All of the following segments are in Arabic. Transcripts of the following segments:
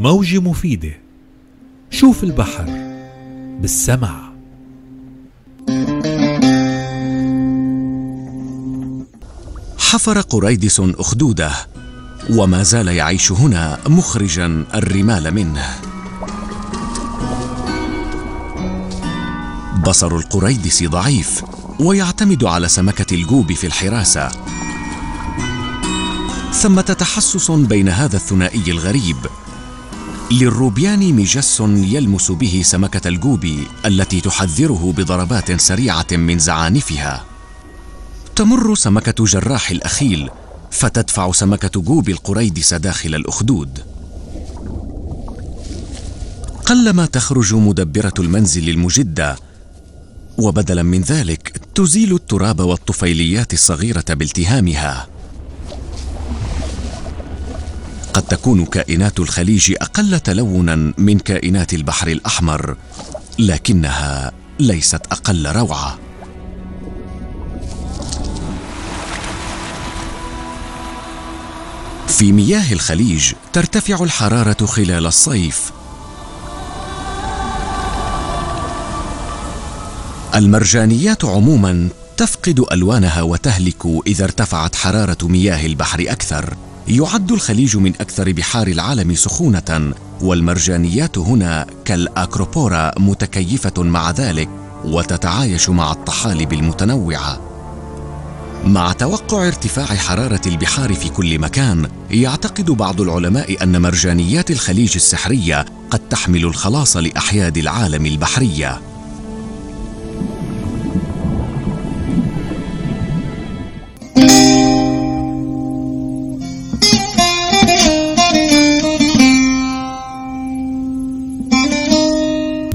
موجة مفيدة شوف البحر بالسمع حفر قريدس أخدوده وما زال يعيش هنا مخرجا الرمال منه. بصر القريدس ضعيف ويعتمد على سمكة الجوب في الحراسة. ثمة تحسس بين هذا الثنائي الغريب للروبيان مجس يلمس به سمكة الجوب التي تحذره بضربات سريعة من زعانفها. تمر سمكة جراح الأخيل فتدفع سمكة جوب القريدس داخل الأخدود. قلما تخرج مدبرة المنزل المجدة وبدلا من ذلك تزيل التراب والطفيليات الصغيرة بالتهامها. قد تكون كائنات الخليج أقل تلونا من كائنات البحر الأحمر لكنها ليست أقل روعة. في مياه الخليج ترتفع الحرارة خلال الصيف. المرجانيات عموما تفقد ألوانها وتهلك إذا ارتفعت حرارة مياه البحر أكثر. يعد الخليج من أكثر بحار العالم سخونة والمرجانيات هنا كالأكروبورا متكيفة مع ذلك وتتعايش مع الطحالب المتنوعة. مع توقع ارتفاع حرارة البحار في كل مكان يعتقد بعض العلماء أن مرجانيات الخليج السحرية قد تحمل الخلاص لأحياد العالم البحرية.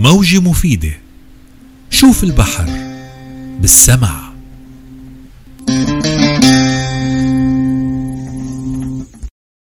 موجة مفيدة. شوف البحر بالسمع